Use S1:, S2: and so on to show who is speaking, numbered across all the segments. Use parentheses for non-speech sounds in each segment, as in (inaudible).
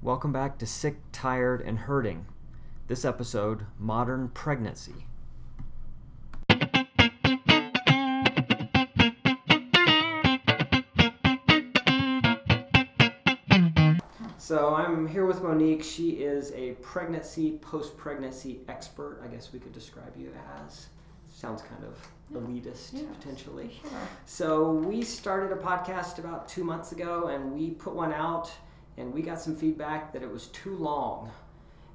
S1: Welcome back to Sick, Tired, and Hurting. This episode Modern Pregnancy. So I'm here with Monique. She is a pregnancy, post-pregnancy expert. I guess we could describe you as. Sounds kind of elitist
S2: Yes,
S1: potentially.
S2: Sure.
S1: So we started a podcast about two months ago, and we put one out, and we got some feedback that it was too long,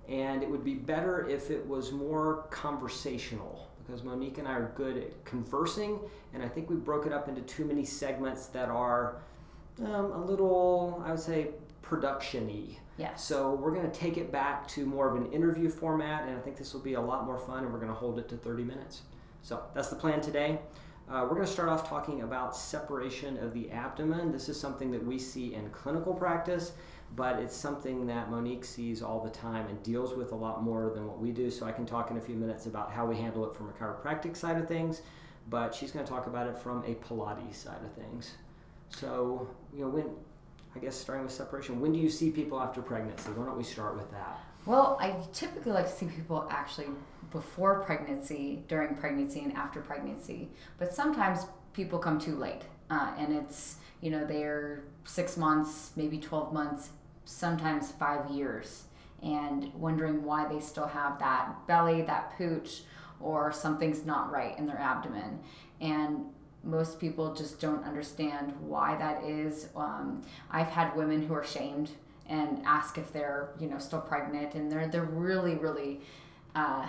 S1: and it would be better if it was more conversational because Monique and I are good at conversing, and I think we broke it up into too many segments that are um, a little, I would say, production-y.
S2: Yes.
S1: So we're going to take it back to more of an interview format, and I think this will be a lot more fun, and we're going to hold it to 30 minutes. So that's the plan today. Uh, we're going to start off talking about separation of the abdomen. This is something that we see in clinical practice, but it's something that Monique sees all the time and deals with a lot more than what we do. So I can talk in a few minutes about how we handle it from a chiropractic side of things, but she's going to talk about it from a Pilates side of things. So, you know, when, I guess starting with separation, when do you see people after pregnancy? Why don't we start with that?
S2: Well, I typically like to see people actually before pregnancy, during pregnancy, and after pregnancy. But sometimes people come too late, uh, and it's you know they're six months, maybe twelve months, sometimes five years, and wondering why they still have that belly, that pooch, or something's not right in their abdomen, and most people just don't understand why that is. Um, I've had women who are shamed and ask if they're you know still pregnant, and they're they're really really uh,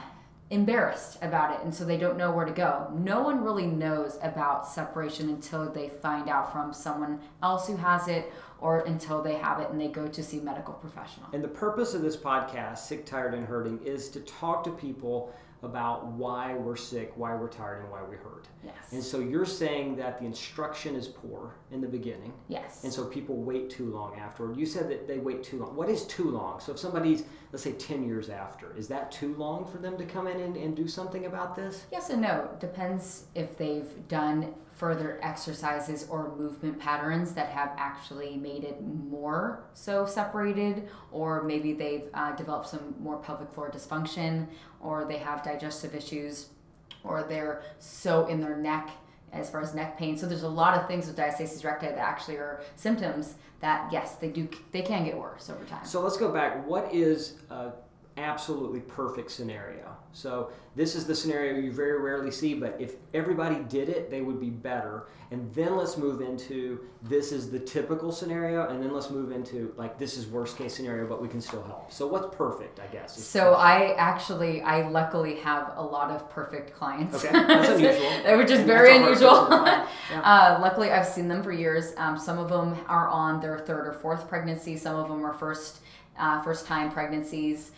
S2: embarrassed about it, and so they don't know where to go. No one really knows about separation until they find out from someone else who has it, or until they have it and they go to see medical professional.
S1: And the purpose of this podcast, Sick, Tired, and Hurting, is to talk to people about why we're sick, why we're tired, and why we hurt.
S2: Yes.
S1: And so you're saying that the instruction is poor in the beginning,
S2: yes.
S1: and so people wait too long afterward. You said that they wait too long. What is too long? So if somebody's, let's say, 10 years after, is that too long for them to come in and, and do something about this?
S2: Yes and no. Depends if they've done further exercises or movement patterns that have actually made it more so separated, or maybe they've uh, developed some more pelvic floor dysfunction, or they have digestive issues, or they're so in their neck as far as neck pain. So there's a lot of things with diastasis recti that actually are symptoms that yes, they do they can get worse over time.
S1: So let's go back. What is a absolutely perfect scenario? So this is the scenario you very rarely see, but if everybody did it, they would be better. And then let's move into this is the typical scenario, and then let's move into like this is worst case scenario, but we can still help. So what's perfect, I guess?
S2: So I actually, I luckily have a lot of perfect clients.
S1: Okay, that's (laughs) unusual.
S2: Which is very
S1: that's a hard
S2: unusual.
S1: person to find. (laughs) Yeah.
S2: uh, luckily, I've seen them for years. Um, some of them are on their third or fourth pregnancy. Some of them are first, uh, first time pregnancies.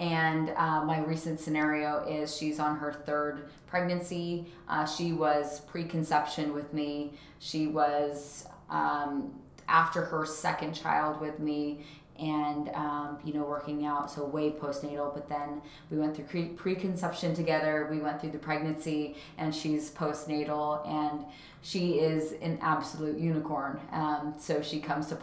S2: And uh, my recent scenario is she's on her third pregnancy. Uh, she was pre-conception with me. She was um, after her second child with me and um, you know working out so way postnatal. But then we went through pre- preconception together. We went through the pregnancy and she's postnatal. And she is an absolute unicorn. Um, so she comes to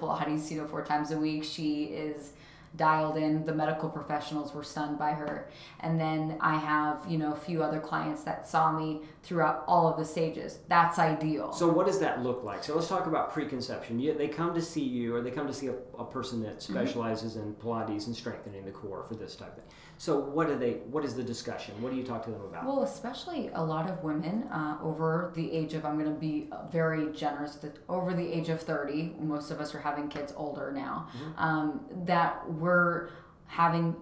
S2: you know four times a week. She is dialed in the medical professionals were stunned by her and then i have you know a few other clients that saw me throughout all of the stages that's ideal
S1: So what does that look like? So let's talk about preconception. You, they come to see you, or they come to see a, a person that
S2: Mm-hmm.
S1: specializes in Pilates and strengthening the core for this type of thing. So what do they? What is the discussion? What do you talk to them about?
S2: Well, especially a lot of women uh, over the age of, I'm going to be very generous, over the age of 30, most of us are having kids older now, um, that we're having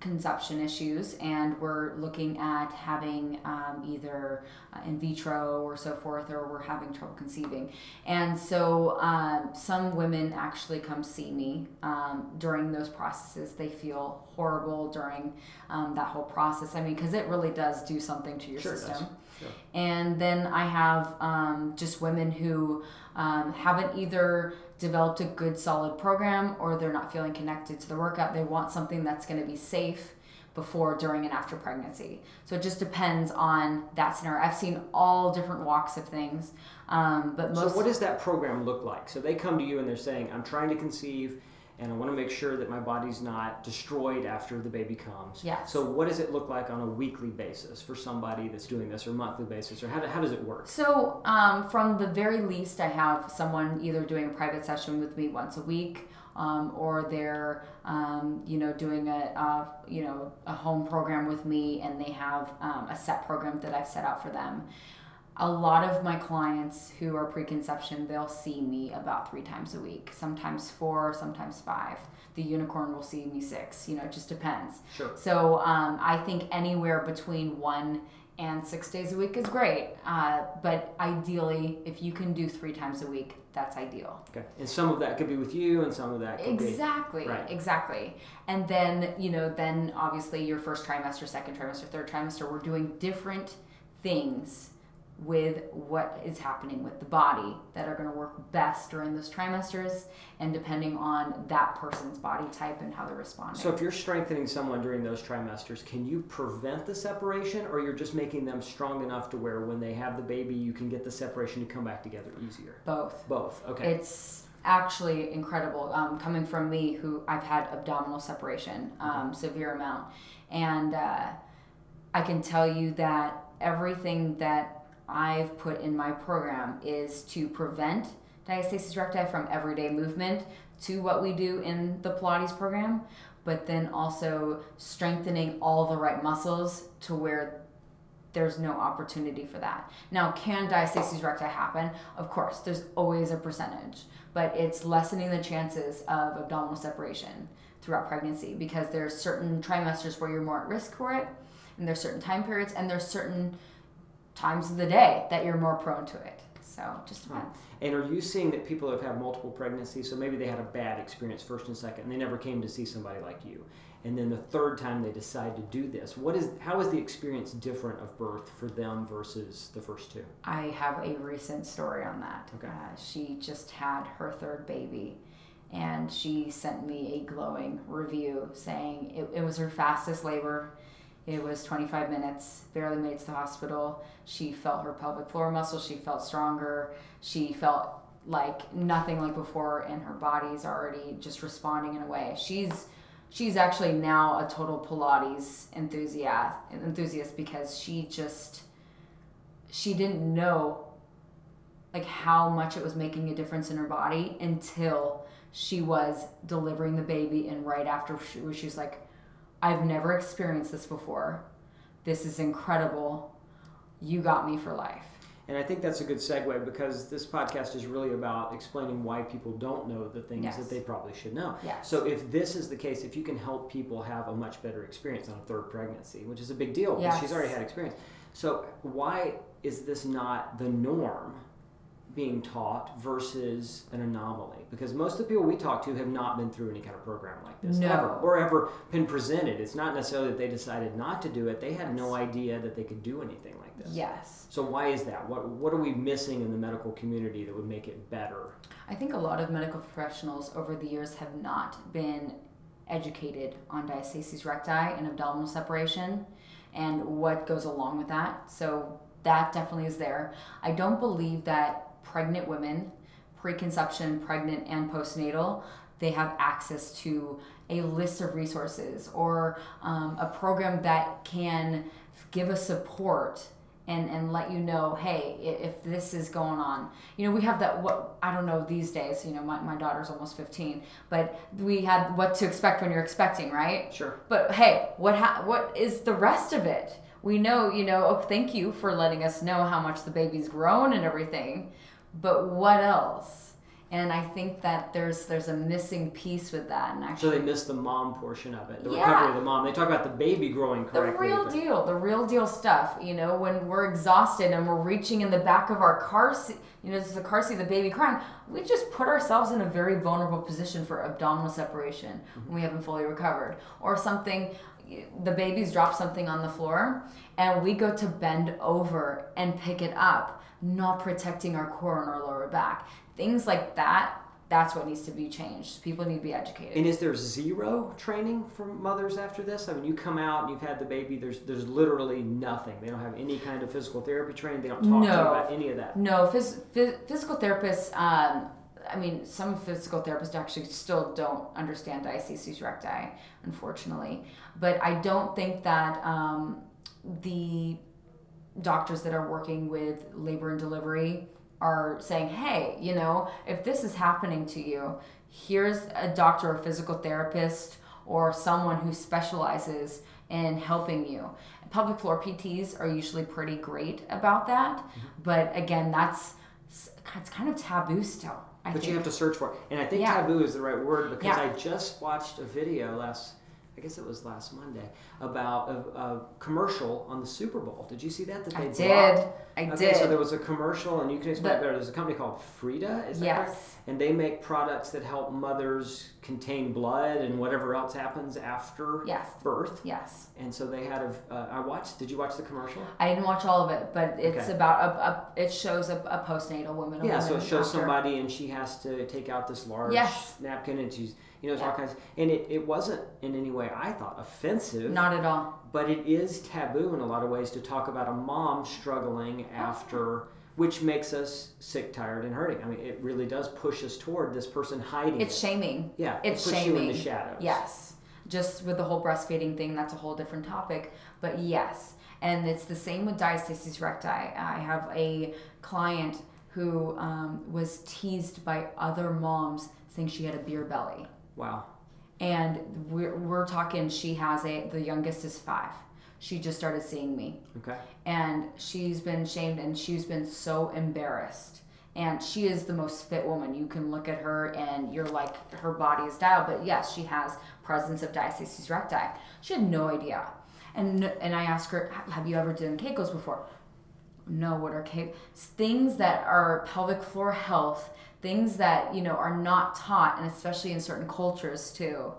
S2: conception issues and we're looking at having um, either uh, in vitro or so forth or we're having trouble conceiving. And so um, some women actually come see me um, during those processes. They feel horrible during um, that whole process. I mean because it really does do something to your
S1: Sure
S2: system. And then I have um, just women who um, haven't either developed a good solid program or they're not feeling connected to the workout. They want something that's going to be safe before, during, and after pregnancy. So it just depends on that scenario. I've seen all different walks of things, um, but
S1: So what does that program look like? So they come to you and they're saying, "I'm trying to conceive." And I want to make sure that my body's not destroyed after the baby comes.
S2: Yes.
S1: So, what does it look like on a weekly basis for somebody that's doing this, or monthly basis, or how, do, how does it work?
S2: So, um, from the very least, I have someone either doing a private session with me once a week. Um, or they're um, you know doing a, a, you know a home program with me and they have um, a set program that I've set out for them a lot of my clients who are preconception, they'll see me about three times a week, sometimes four, sometimes five. The unicorn will see me six, you know, it just depends.
S1: Sure.
S2: So um, I think anywhere between one and six days a week is great. Uh, but ideally, if you can do three times a week, that's ideal.
S1: Okay. And some of that could be with you, and some of that could
S2: exactly,
S1: be. Right.
S2: Exactly. And then, you know, then obviously your first trimester, second trimester, third trimester, we're doing different things with what is happening with the body that are going to work best during those trimesters and depending on that person's body type and how they're responding.
S1: So if you're strengthening someone during those trimesters, can you prevent the separation or you're just making them strong enough to where when they have the baby you can get the separation to come back together easier?
S2: Both.
S1: Both. Okay.
S2: It's actually incredible um, coming from me who I've had abdominal separation, um, severe amount. And uh, I can tell you that everything that I've put in my program is to prevent diastasis recti from everyday movement to what we do in the Pilates program, but then also strengthening all the right muscles to where there's no opportunity for that. Now, can diastasis recti happen? Of course, there's always a percentage, but it's lessening the chances of abdominal separation throughout pregnancy because there's certain trimesters where you're more at risk for it, and there's certain time periods, and there's certain times of the day that you're more prone to it. So just depends.
S1: And are you seeing that people have had multiple pregnancies? So maybe they had a bad experience first and second, and they never came to see somebody like you. And then the third time they decide to do this. What is how is the experience different of birth for them versus the first two?
S2: I have a recent story on that.
S1: Okay.
S2: Uh, she just had her third baby, and she sent me a glowing review saying it, it was her fastest labor it was 25 minutes, barely made it to the hospital. She felt her pelvic floor muscles, she felt stronger. She felt like nothing like before, and her body's already just responding in a way. She's she's actually now a total Pilates enthusiast enthusiast because she just she didn't know like how much it was making a difference in her body until she was delivering the baby and right after she, she was like I've never experienced this before. This is incredible. You got me for life.
S1: And I think that's a good segue because this podcast is really about explaining why people don't know the things yes. that they probably should know.
S2: Yes.
S1: So if this is the case, if you can help people have a much better experience on a third pregnancy, which is a big deal because yes. she's already had experience. So why is this not the norm being taught versus an anomaly. Because most of the people we talk to have not been through any kind of program like this
S2: no.
S1: ever or ever been presented. It's not necessarily that they decided not to do it. They had no idea that they could do anything like this.
S2: Yes.
S1: So why is that? What what are we missing in the medical community that would make it better?
S2: I think a lot of medical professionals over the years have not been educated on diastasis recti and abdominal separation and what goes along with that. So that definitely is there. I don't believe that pregnant women, preconception, pregnant, and postnatal, they have access to a list of resources or um, a program that can give us support and, and let you know, hey, if this is going on. You know, we have that, what, I don't know these days, you know, my, my daughter's almost 15, but we had what to expect when you're expecting, right?
S1: Sure.
S2: But hey, what, ha- what is the rest of it? We know, you know, oh, thank you for letting us know how much the baby's grown and everything but what else? And I think that there's there's a missing piece with that. And actually,
S1: so they miss the mom portion of it, the
S2: yeah.
S1: recovery of the mom. They talk about the baby growing correctly.
S2: The real but... deal, the real deal stuff. You know, when we're exhausted and we're reaching in the back of our car seat, you know, the car seat, the baby crying. We just put ourselves in a very vulnerable position for abdominal separation mm-hmm. when we haven't fully recovered, or something. The baby's dropped something on the floor, and we go to bend over and pick it up not protecting our core and our lower back. Things like that, that's what needs to be changed. People need to be educated.
S1: And is there zero training for mothers after this? I mean, you come out and you've had the baby. There's there's literally nothing. They don't have any kind of physical therapy training. They don't talk no, to you about any of that.
S2: No, phys- phys- physical therapists. Um, I mean, some physical therapists actually still don't understand diastasis recti, unfortunately. But I don't think that um, the doctors that are working with labor and delivery are saying, hey, you know, if this is happening to you, here's a doctor or physical therapist or someone who specializes in helping you. Pelvic floor PTs are usually pretty great about that, mm-hmm. but again, that's it's kind of taboo still.
S1: I but think. you have to search for it, and I think yeah. taboo is the right word because yeah. I just watched a video last I guess it was last Monday, about a, a, commercial on the Super Bowl. Did you see that? That
S2: they I did. I
S1: okay,
S2: did.
S1: So there was a commercial, and you can explain better. There's a company called Frida. Is that yes. Correct? And they make products that help mothers contain blood and whatever else happens after
S2: yes.
S1: birth.
S2: Yes.
S1: And so they had a. Uh, I watched. Did you watch the commercial?
S2: I didn't watch all of it, but it's okay. about a, a, It shows a, a postnatal woman.
S1: yeah. so it shows after. somebody, and she has to take out this large yes. napkin, and she's you know, there's yeah. all kinds. And it, it wasn't in any way, I thought, offensive.
S2: Not at all.
S1: But it is taboo in a lot of ways to talk about a mom struggling after, which makes us sick, tired, and hurting. I mean, it really does push us toward this person hiding.
S2: It's
S1: it.
S2: shaming.
S1: Yeah,
S2: it's
S1: it
S2: shaming.
S1: you in the shadows.
S2: Yes. Just with the whole breastfeeding thing, that's a whole different topic. But yes, and it's the same with diastasis recti. I have a client who um, was teased by other moms saying she had a beer belly.
S1: Wow.
S2: And we're, we're talking, she has a, the youngest is five. She just started seeing me.
S1: Okay.
S2: And she's been shamed and she's been so embarrassed. And she is the most fit woman. You can look at her and you're like, her body is dialed. But yes, she has presence of diastasis recti. She had no idea. And, and I asked her, have you ever done Kegels before? No, what are Kegels? Things that are pelvic floor health things that you know are not taught and especially in certain cultures too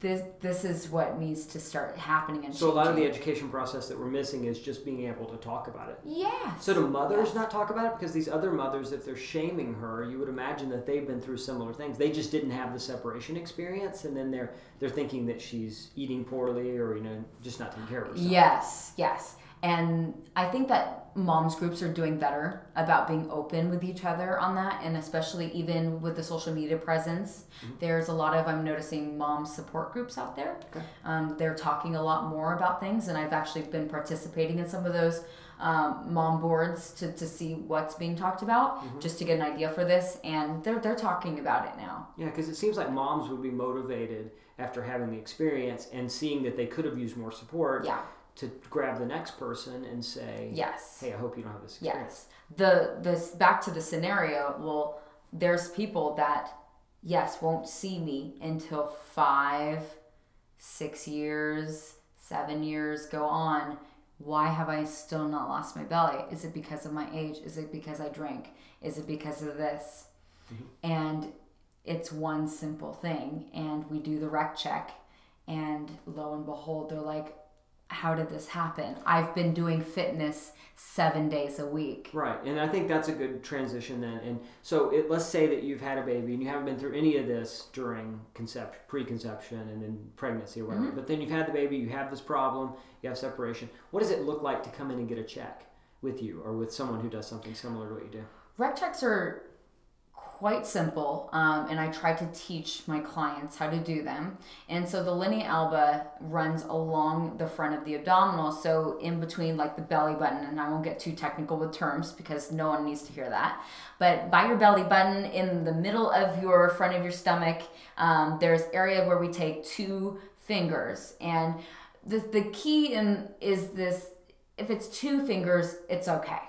S2: this this is what needs to start happening and
S1: so changing. a lot of the education process that we're missing is just being able to talk about it
S2: yeah
S1: so do mothers yes. not talk about it because these other mothers if they're shaming her you would imagine that they've been through similar things they just didn't have the separation experience and then they're they're thinking that she's eating poorly or you know just not taking care of herself
S2: yes yes and I think that moms groups are doing better about being open with each other on that. And especially even with the social media presence, mm-hmm. there's a lot of, I'm noticing mom support groups out there. Okay. Um, they're talking a lot more about things. And I've actually been participating in some of those um, mom boards to, to see what's being talked about, mm-hmm. just to get an idea for this. And they're, they're talking about it now.
S1: Yeah, because it seems like moms would be motivated after having the experience and seeing that they could have used more support.
S2: Yeah
S1: to grab the next person and say,
S2: "Yes,
S1: hey, I hope you don't have this experience."
S2: Yes. The this back to the scenario. Well, there's people that yes won't see me until five, six years, seven years go on. Why have I still not lost my belly? Is it because of my age? Is it because I drink? Is it because of this? Mm-hmm. And it's one simple thing. And we do the rec check, and lo and behold, they're like, how did this happen? I've been doing fitness seven days a week.
S1: Right, and I think that's a good transition then. And so, it, let's say that you've had a baby and you haven't been through any of this during concept, preconception, and then pregnancy or whatever. Mm-hmm. But then you've had the baby, you have this problem, you have separation. What does it look like to come in and get a check with you or with someone who does something similar to what you do?
S2: Rec checks are quite simple, um, and I try to teach my clients how to do them. And so the linea alba runs along the front of the abdominal, so in between like the belly button, and I won't get too technical with terms because no one needs to hear that. But by your belly button, in the middle of your front of your stomach, um, there's area where we take two fingers, and the the key in is this. If it's two fingers, it's okay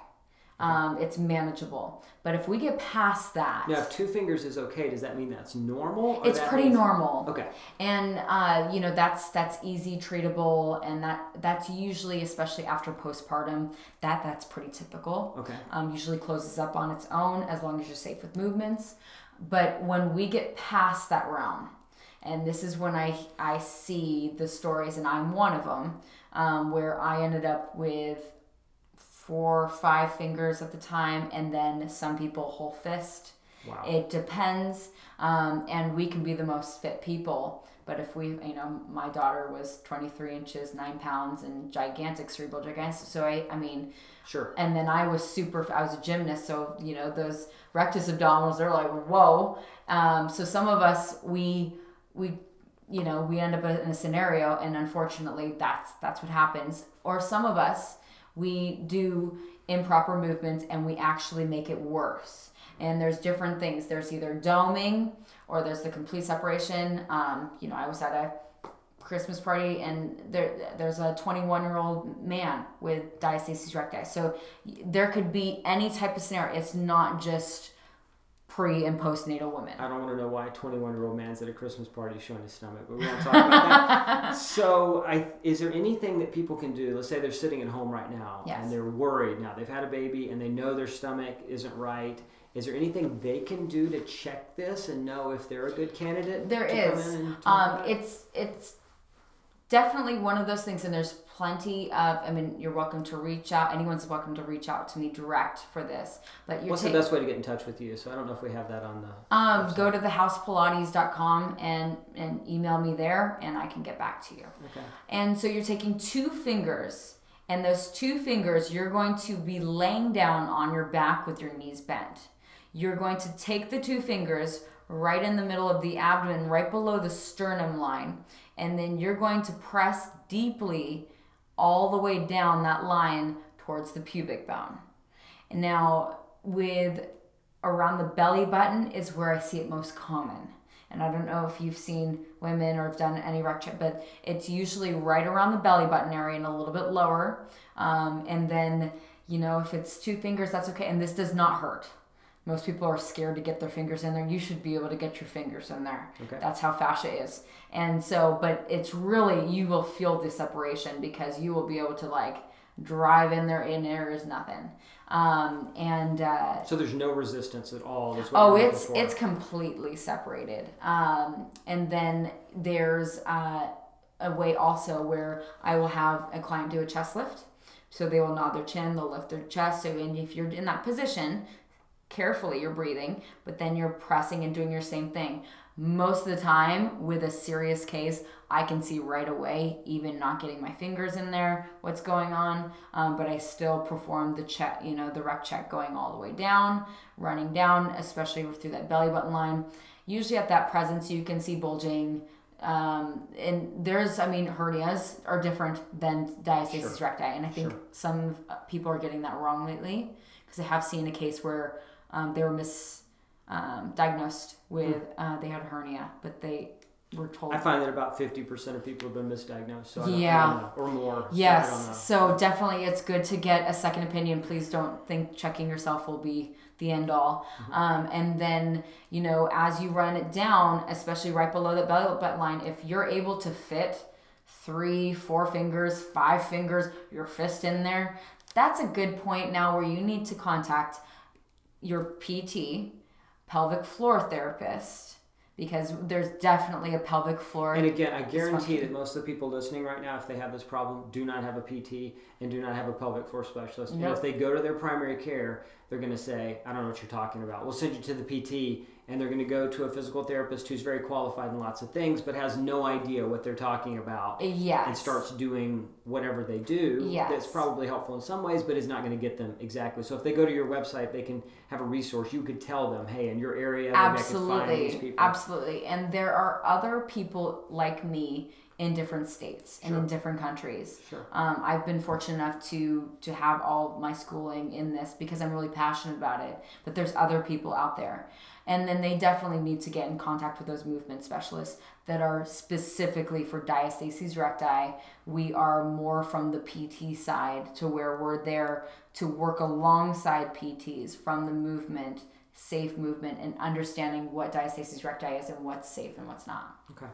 S2: um, it's manageable. But if we get past that,
S1: now if two fingers is okay, does that mean that's normal?
S2: It's pretty
S1: means...
S2: normal.
S1: Okay.
S2: And uh, you know that's that's easy treatable, and that that's usually, especially after postpartum, that that's pretty typical.
S1: Okay.
S2: Um, usually closes up on its own as long as you're safe with movements. But when we get past that realm, and this is when I I see the stories, and I'm one of them, um, where I ended up with four, five fingers at the time, and then some people whole fist.
S1: Wow.
S2: It depends, um, and we can be the most fit people. But if we, you know, my daughter was 23 inches, nine pounds, and gigantic cerebral gigantic. So I, I mean,
S1: sure.
S2: And then I was super. I was a gymnast, so you know those rectus abdominals. They're like whoa. Um, so some of us, we, we, you know, we end up in a scenario, and unfortunately, that's that's what happens. Or some of us, we do improper movements, and we actually make it worse. And there's different things. There's either doming or there's the complete separation. Um, you know, I was at a Christmas party and there there's a 21 year old man with diastasis recti. So there could be any type of scenario. It's not just pre and postnatal women.
S1: I don't want to know why a 21 year old man's at a Christmas party showing his stomach, but we won't talk about that. (laughs) so, I, is there anything that people can do? Let's say they're sitting at home right now
S2: yes.
S1: and they're worried now. They've had a baby and they know their stomach isn't right is there anything they can do to check this and know if they're a good candidate?
S2: There is. Um, it's it's definitely one of those things, and there's plenty of. I mean, you're welcome to reach out. Anyone's welcome to reach out to me direct for this. But
S1: what's ta- the best way to get in touch with you? So I don't know if we have that on the.
S2: Um, website. go to thehousepilates.com and and email me there, and I can get back to you.
S1: Okay.
S2: And so you're taking two fingers. And those two fingers, you're going to be laying down on your back with your knees bent you're going to take the two fingers right in the middle of the abdomen, right below the sternum line, and then you're going to press deeply all the way down that line towards the pubic bone. And now, with around the belly button is where I see it most common. And I don't know if you've seen women or have done any rec check, but it's usually right around the belly button area and a little bit lower. Um, and then, you know, if it's two fingers, that's okay. And this does not hurt. Most people are scared to get their fingers in there. You should be able to get your fingers in there.
S1: Okay.
S2: That's how fascia is. And so, but it's really, you will feel the separation because you will be able to like drive in there and there is nothing. Um, and uh,
S1: so there's no resistance at all.
S2: oh, it's it's completely separated. Um, and then there's uh, a way also where I will have a client do a chest lift. So they will nod their chin, they'll lift their chest. So, and if you're in that position, carefully you're breathing, but then you're pressing and doing your same thing. Most of the time, with a serious case, I can see right away, even not getting my fingers in there, what's going on. Um, but I still perform the check, you know, the rec check going all the way down, running down, especially through that belly button line. Usually at that presence, you can see bulging. Um, and there's, I mean, hernias are different than diastasis sure. recti. And I think sure. some people are getting that wrong lately because I have seen a case where um, they were misdiagnosed um, with mm. uh, they had hernia, but they were told.
S1: I find that about fifty percent of people have been misdiagnosed. So
S2: yeah,
S1: or more.
S2: Yes, so, so definitely it's good to get a second opinion. Please don't think checking yourself will be the end all. Mm-hmm. Um, and then, you know, as you run it down, especially right below the belly button line, if you're able to fit three, four fingers, five fingers, your fist in there, that's a good point now where you need to contact your PT, pelvic floor therapist, because there's definitely a pelvic floor.
S1: And again, I guarantee that most of the people listening right now, if they have this problem, do not have a PT and do not have a pelvic floor specialist. Nope. And if they go to their primary care, they're going to say, I don't know what you're talking about. We'll send you to the PT and they're going to go to a physical therapist who's very qualified in lots of things but has no idea what they're talking about
S2: yes.
S1: and starts doing whatever they do
S2: yes.
S1: that's probably helpful in some ways but is not going to get them exactly. So if they go to your website they can have a resource. You could tell them hey in your area
S2: absolutely. absolutely. And there are other people like me in different states and in different countries.
S1: Sure.
S2: Um, I've been fortunate enough to to have all my schooling in this because I'm really passionate about it. But there's other people out there, and then they definitely need to get in contact with those movement specialists that are specifically for diastasis recti. We are more from the PT side to where we're there to work alongside PTs from the movement, safe movement, and understanding what diastasis recti is and what's safe and what's not.
S1: Okay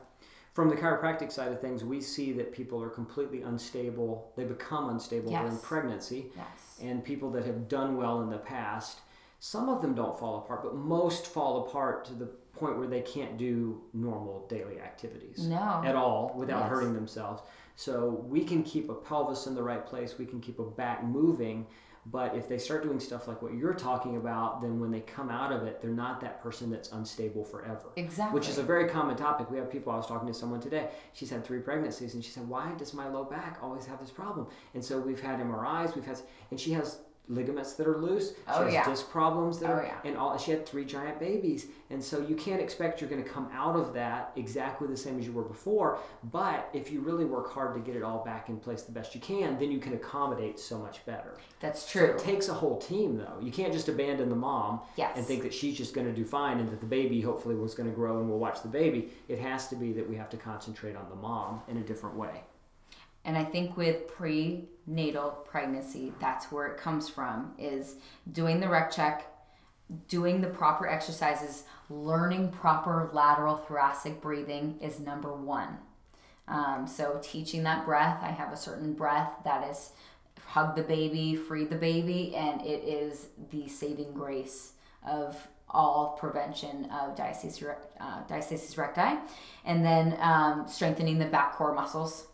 S1: from the chiropractic side of things, we see that people are completely unstable. They become unstable yes. during pregnancy.
S2: Yes.
S1: And people that have done well in the past, some of them don't fall apart, but most fall apart to the point where they can't do normal daily activities
S2: no.
S1: at all without yes. hurting themselves. So we can keep a pelvis in the right place, we can keep a back moving, But if they start doing stuff like what you're talking about, then when they come out of it, they're not that person that's unstable forever.
S2: Exactly.
S1: Which is a very common topic. We have people, I was talking to someone today, she's had three pregnancies, and she said, Why does my low back always have this problem? And so we've had MRIs, we've had, and she has ligaments that are loose. She
S2: Oh,
S1: has
S2: yeah.
S1: disc problems that
S2: Oh,
S1: are,
S2: yeah.
S1: and all. She had three giant babies, and so you can't expect you're going to come out of that exactly the same as you were before. But if you really work hard to get it all back in place the best you can, then you can accommodate so much better.
S2: That's
S1: So
S2: true.
S1: it takes a whole team, though. You can't just abandon the mom
S2: Yes.
S1: and think that she's just going to do fine and that the baby hopefully was going to grow and we'll watch the baby. It has to be that we have to concentrate on the mom in a different way.
S2: And I think with prenatal pregnancy, that's where it comes from is doing the rec check, doing the proper exercises, learning proper lateral thoracic breathing is number one. Um, so teaching that breath, I have a certain breath that is hug the baby, free the baby, and it is the saving grace of all prevention of diastasis, uh, diastasis recti. And then um, strengthening the back core muscles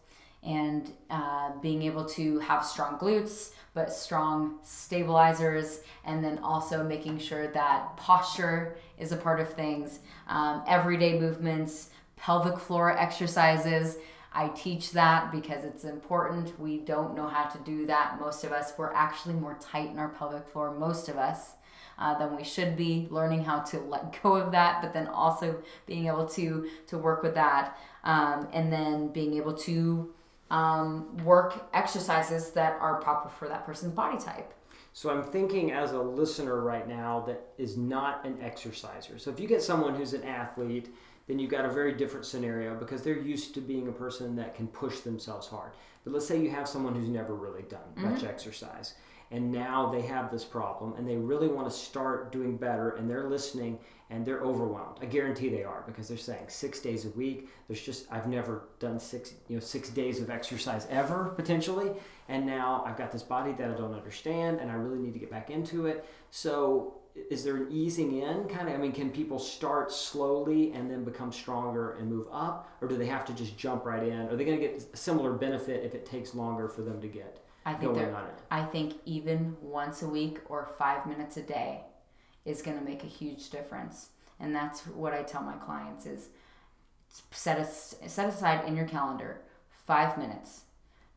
S2: and uh, being able to have strong glutes but strong stabilizers and then also making sure that posture is a part of things. Um, everyday movements pelvic floor exercises i teach that because it's important. We don't know how to do that. Most of us we're actually more tight in our pelvic floor most of us uh, than we should be learning how to let go of that but then also being able to to work with that um, and then being able to um, work exercises that are proper for that person's body type
S1: So I'm thinking as a listener right now that is not an exerciser. So if you get someone who's an athlete, then you've got a very different scenario because they're used to being a person that can push themselves hard. But let's say you have someone who's never really done much exercise and now they have this problem and they really want to start doing better and they're listening and they're overwhelmed. I guarantee they are because they're saying 6 days a week. There's just I've never done 6, you know, 6 days of exercise ever potentially and now I've got this body that I don't understand and I really need to get back into it. So is there an easing in kind of I mean can people start slowly and then become stronger and move up or do they have to just jump right in? Are they going to get a similar benefit if it takes longer for them to get
S2: I think
S1: going on it?
S2: I think even once a week or five minutes a day is going to make a huge difference. And that's what I tell my clients is set as, set aside in your calendar five minutes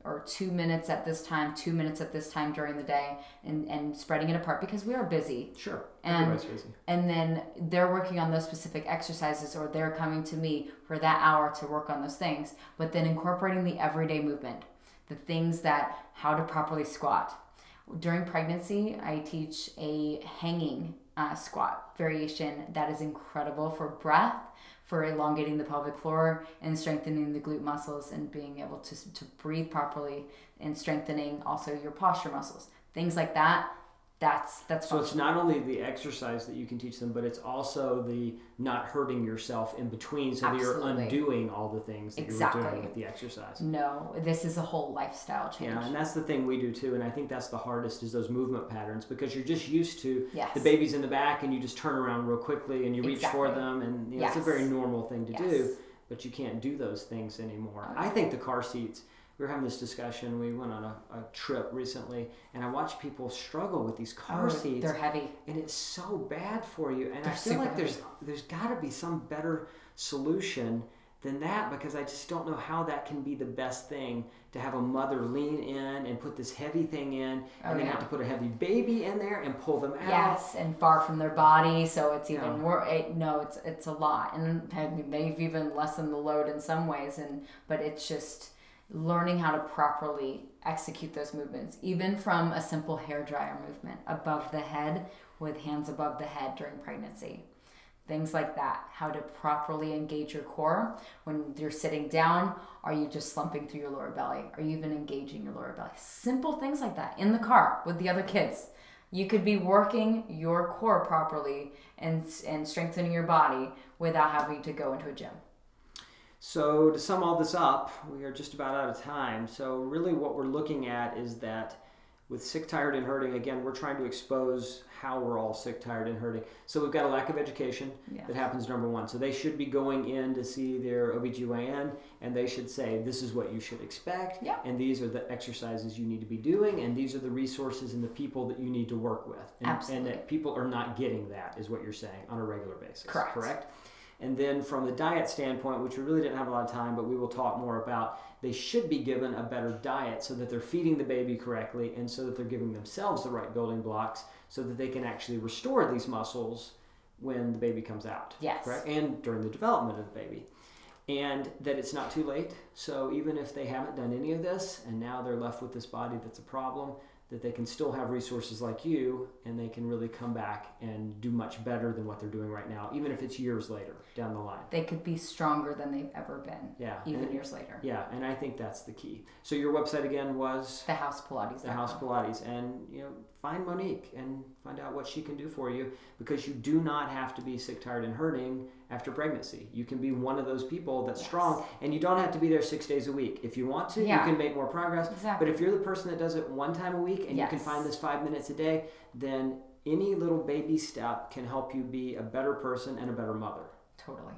S2: or two minutes at this time, two minutes at this time during the day, and, and spreading it apart because we are busy.
S1: Sure.
S2: And-
S1: Everybody's busy.
S2: And then they're working on those specific exercises, or they're coming to me for that hour to work on those things. But then incorporating the everyday movement, the things that how to properly squat. During pregnancy, I teach a hanging uh, squat variation that is incredible for breath, for elongating the pelvic floor and strengthening the glute muscles and being able to, to breathe properly and strengthening also your posture muscles. Things like that. That's that's
S1: So it's not only the exercise that you can teach them, but it's also the not hurting yourself in between, so that you're undoing all the things that you were
S2: Exactly.
S1: doing with the exercise.
S2: no. This is a whole lifestyle change.
S1: Yeah, and that's the thing we do too, and I think that's the hardest is those movement patterns because you're just used to
S2: Yes.
S1: the baby's in the back and you just turn around real quickly and you reach for them, and you know, it's a very normal thing to
S2: Yes.
S1: do, but you can't do those things anymore. I think the car seats. We were having this discussion. We went on a, a trip recently, and I watched people struggle with these car
S2: Oh,
S1: seats
S2: They're heavy.
S1: and it's so bad for you. And I
S2: They're
S1: feel
S2: super
S1: like there's there's got to be some better solution than that because I just don't know how that can be the best thing to have a mother lean in and put this heavy thing in,
S2: Oh,
S1: and then
S2: yeah.
S1: have to put a heavy baby in there and pull them out.
S2: Yes, and far from their body, so it's even
S1: Yeah.
S2: more. It, no, it's it's a lot, and they've even lessened the load in some ways. And but it's just learning how to properly execute those movements, even from a simple hair dryer movement above the head with hands above the head during pregnancy. Things like that, how to properly engage your core. When you're sitting down, are you just slumping through your lower belly? Are you even engaging your lower belly? Simple things like that in the car with the other kids. You could be working your core properly and, and strengthening your body without having to go into a gym.
S1: So to sum all this up, we are just about out of time. So really, what we're looking at is that with sick, tired, and hurting, again, we're trying to expose how we're all sick, tired, and hurting. So we've got a lack of education
S2: Yes.
S1: that happens, number one. So they should be going in to see their OBGYN and they should say, this is what you should expect.
S2: Yeah.
S1: And these are the exercises you need to be doing. And these are the resources and the people that you need to work with. And,
S2: Absolutely.
S1: and that people are not getting that, is what you're saying, on a regular basis.
S2: Correct.
S1: Correct? And then from the diet standpoint, which we really didn't have a lot of time, but we will talk more about, they should be given a better diet so that they're feeding the baby correctly and so that they're giving themselves the right building blocks so that they can actually restore these muscles when the baby comes out.
S2: Yes.
S1: Correct? And during the development of the baby. And that it's not too late. So even if they haven't done any of this and now they're left with this body that's a problem, that they can still have resources like you and they can really come back and do much better than what they're doing right now, even if it's years later down the line.
S2: They could be stronger than they've ever been,
S1: Yeah.
S2: even
S1: and,
S2: years later.
S1: Yeah, and I think that's the key. So your website again was
S2: The House Pilates.
S1: the House Pilates, and you know, find Monique and find out what she can do for you because you do not have to be sick, tired, and hurting after pregnancy. You can be one of those people that's
S2: Yes.
S1: strong, and you don't have to be there six days a week. If you want to,
S2: Yeah.
S1: you can make more progress.
S2: Exactly.
S1: But if you're the person that does it one time a week and you can find this five minutes a day, then any little baby step can help you be a better person and a better mother.
S2: Totally.